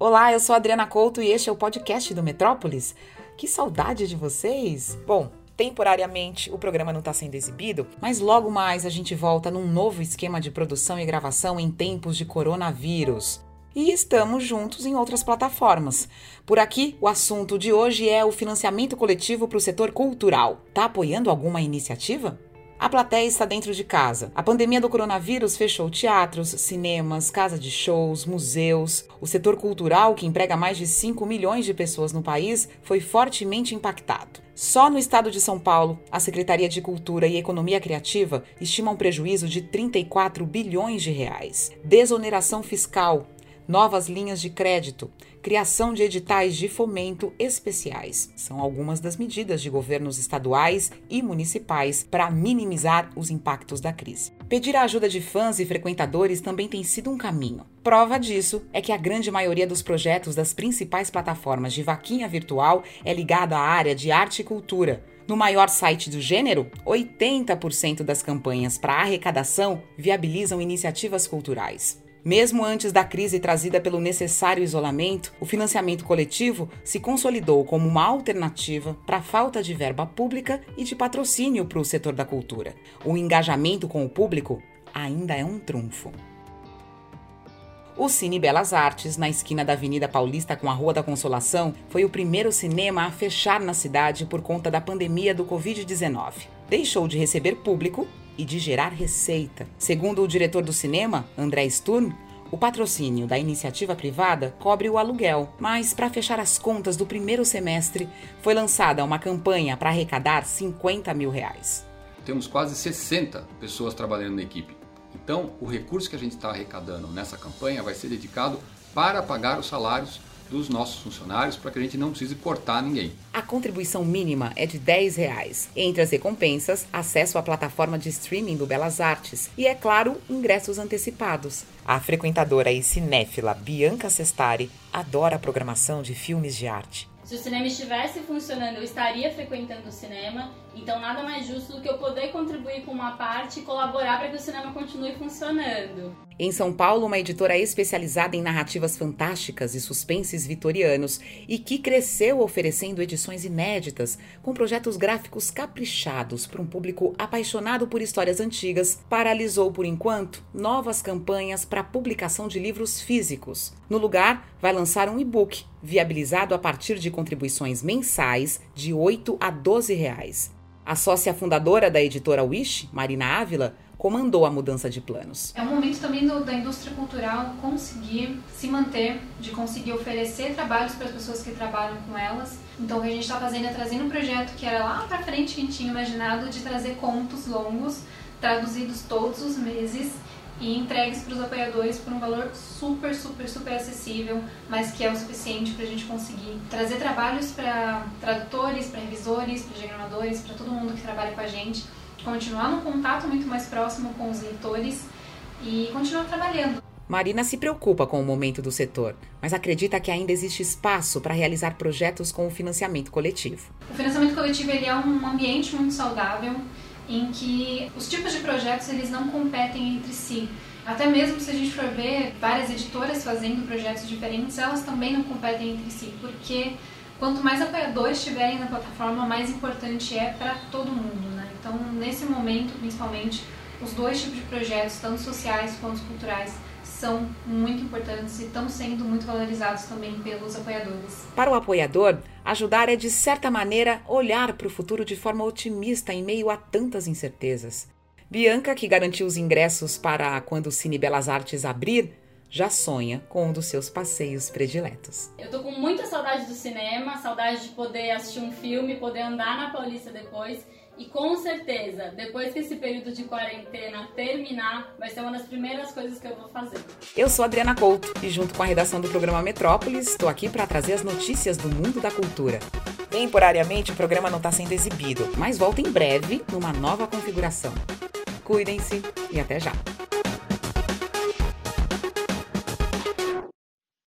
Olá, eu sou Adriana Couto e este é o podcast do Metrópolis. Que saudade de vocês! Bom, temporariamente o programa não está sendo exibido, mas logo mais a gente volta num novo esquema de produção e gravação em tempos de coronavírus. E estamos juntos em outras plataformas. Por aqui, o assunto de hoje é o financiamento coletivo para o setor cultural. Tá apoiando alguma iniciativa? A plateia está dentro de casa. A pandemia do coronavírus fechou teatros, cinemas, casa de shows, museus. O setor cultural, que emprega mais de 5 milhões de pessoas no país, foi fortemente impactado. Só no estado de São Paulo, a Secretaria de Cultura e Economia Criativa estima um prejuízo de 34 bilhões de reais. Desoneração fiscal, novas linhas de crédito, criação de editais de fomento especiais. São algumas das medidas de governos estaduais e municipais para minimizar os impactos da crise. Pedir a ajuda de fãs e frequentadores também tem sido um caminho. Prova disso é que a grande maioria dos projetos das principais plataformas de vaquinha virtual é ligada à área de arte e cultura. No maior site do gênero, 80% das campanhas para arrecadação viabilizam iniciativas culturais. Mesmo antes da crise trazida pelo necessário isolamento, o financiamento coletivo se consolidou como uma alternativa para a falta de verba pública e de patrocínio para o setor da cultura. O engajamento com o público ainda é um trunfo. O Cine Belas Artes, na esquina da Avenida Paulista com a Rua da Consolação, foi o primeiro cinema a fechar na cidade por conta da pandemia do Covid-19. Deixou de receber público e de gerar receita. Segundo o diretor do cinema, André Sturm, o patrocínio da iniciativa privada cobre o aluguel, mas para fechar as contas do primeiro semestre, foi lançada uma campanha para arrecadar 50 mil reais. Temos quase 60 pessoas trabalhando na equipe. Então, o recurso que a gente está arrecadando nessa campanha vai ser dedicado para pagar os salários dos nossos funcionários para que a gente não precise cortar ninguém. A contribuição mínima é de R$ reais. Entre as recompensas, acesso à plataforma de streaming do Belas Artes e, é claro, ingressos antecipados. A frequentadora e cinéfila Bianca Sestari adora a programação de filmes de arte. Se o cinema estivesse funcionando, eu estaria frequentando o cinema, então nada mais justo do que eu poder contribuir com uma parte e colaborar para que o cinema continue funcionando. Em São Paulo, uma editora especializada em narrativas fantásticas e suspenses vitorianos e que cresceu oferecendo edições inéditas, com projetos gráficos caprichados para um público apaixonado por histórias antigas, paralisou por enquanto novas campanhas para publicação de livros físicos. No lugar, vai lançar um e-book viabilizado a partir de contribuições mensais de 8 a 12 reais. A sócia fundadora da editora Wish, Marina Ávila, comandou a mudança de planos. É um momento também do, da indústria cultural conseguir se manter, de conseguir oferecer trabalhos para as pessoas que trabalham com elas. Então o que a gente está fazendo é trazendo um projeto que era lá para frente que a gente tinha imaginado de trazer contos longos, traduzidos todos os meses e entregues para os apoiadores por um valor super, super, super acessível, mas que é o suficiente para a gente conseguir trazer trabalhos para tradutores, para revisores, para diagramadores, para todo mundo que trabalha com a gente, continuar num contato muito mais próximo com os leitores e continuar trabalhando. Marina se preocupa com o momento do setor, mas acredita que ainda existe espaço para realizar projetos com o financiamento coletivo. O financiamento coletivo ele é um ambiente muito saudável em que os tipos de projetos eles não competem entre si. Até mesmo se a gente for ver várias editoras fazendo projetos diferentes, elas também não competem entre si, porque quanto mais apoiadores tiverem na plataforma, mais importante é para todo mundo. Né? Então, nesse momento, principalmente, os dois tipos de projetos, tanto sociais quanto culturais, são muito importantes e estão sendo muito valorizados também pelos apoiadores. Para o apoiador, ajudar é de certa maneira olhar para o futuro de forma otimista em meio a tantas incertezas. Bianca, que garantiu os ingressos para quando o Cine Belas Artes abrir, já sonha com um dos seus passeios prediletos. Eu tô com muita saudade do cinema, saudade de poder assistir um filme, poder andar na Paulista depois e com certeza, depois que esse período de quarentena terminar, vai ser uma das primeiras coisas que eu vou fazer. Eu sou Adriana Couto e, junto com a redação do programa Metrópolis, estou aqui para trazer as notícias do mundo da cultura. Temporariamente, o programa não está sendo exibido, mas volta em breve numa nova configuração. Cuidem-se e até já!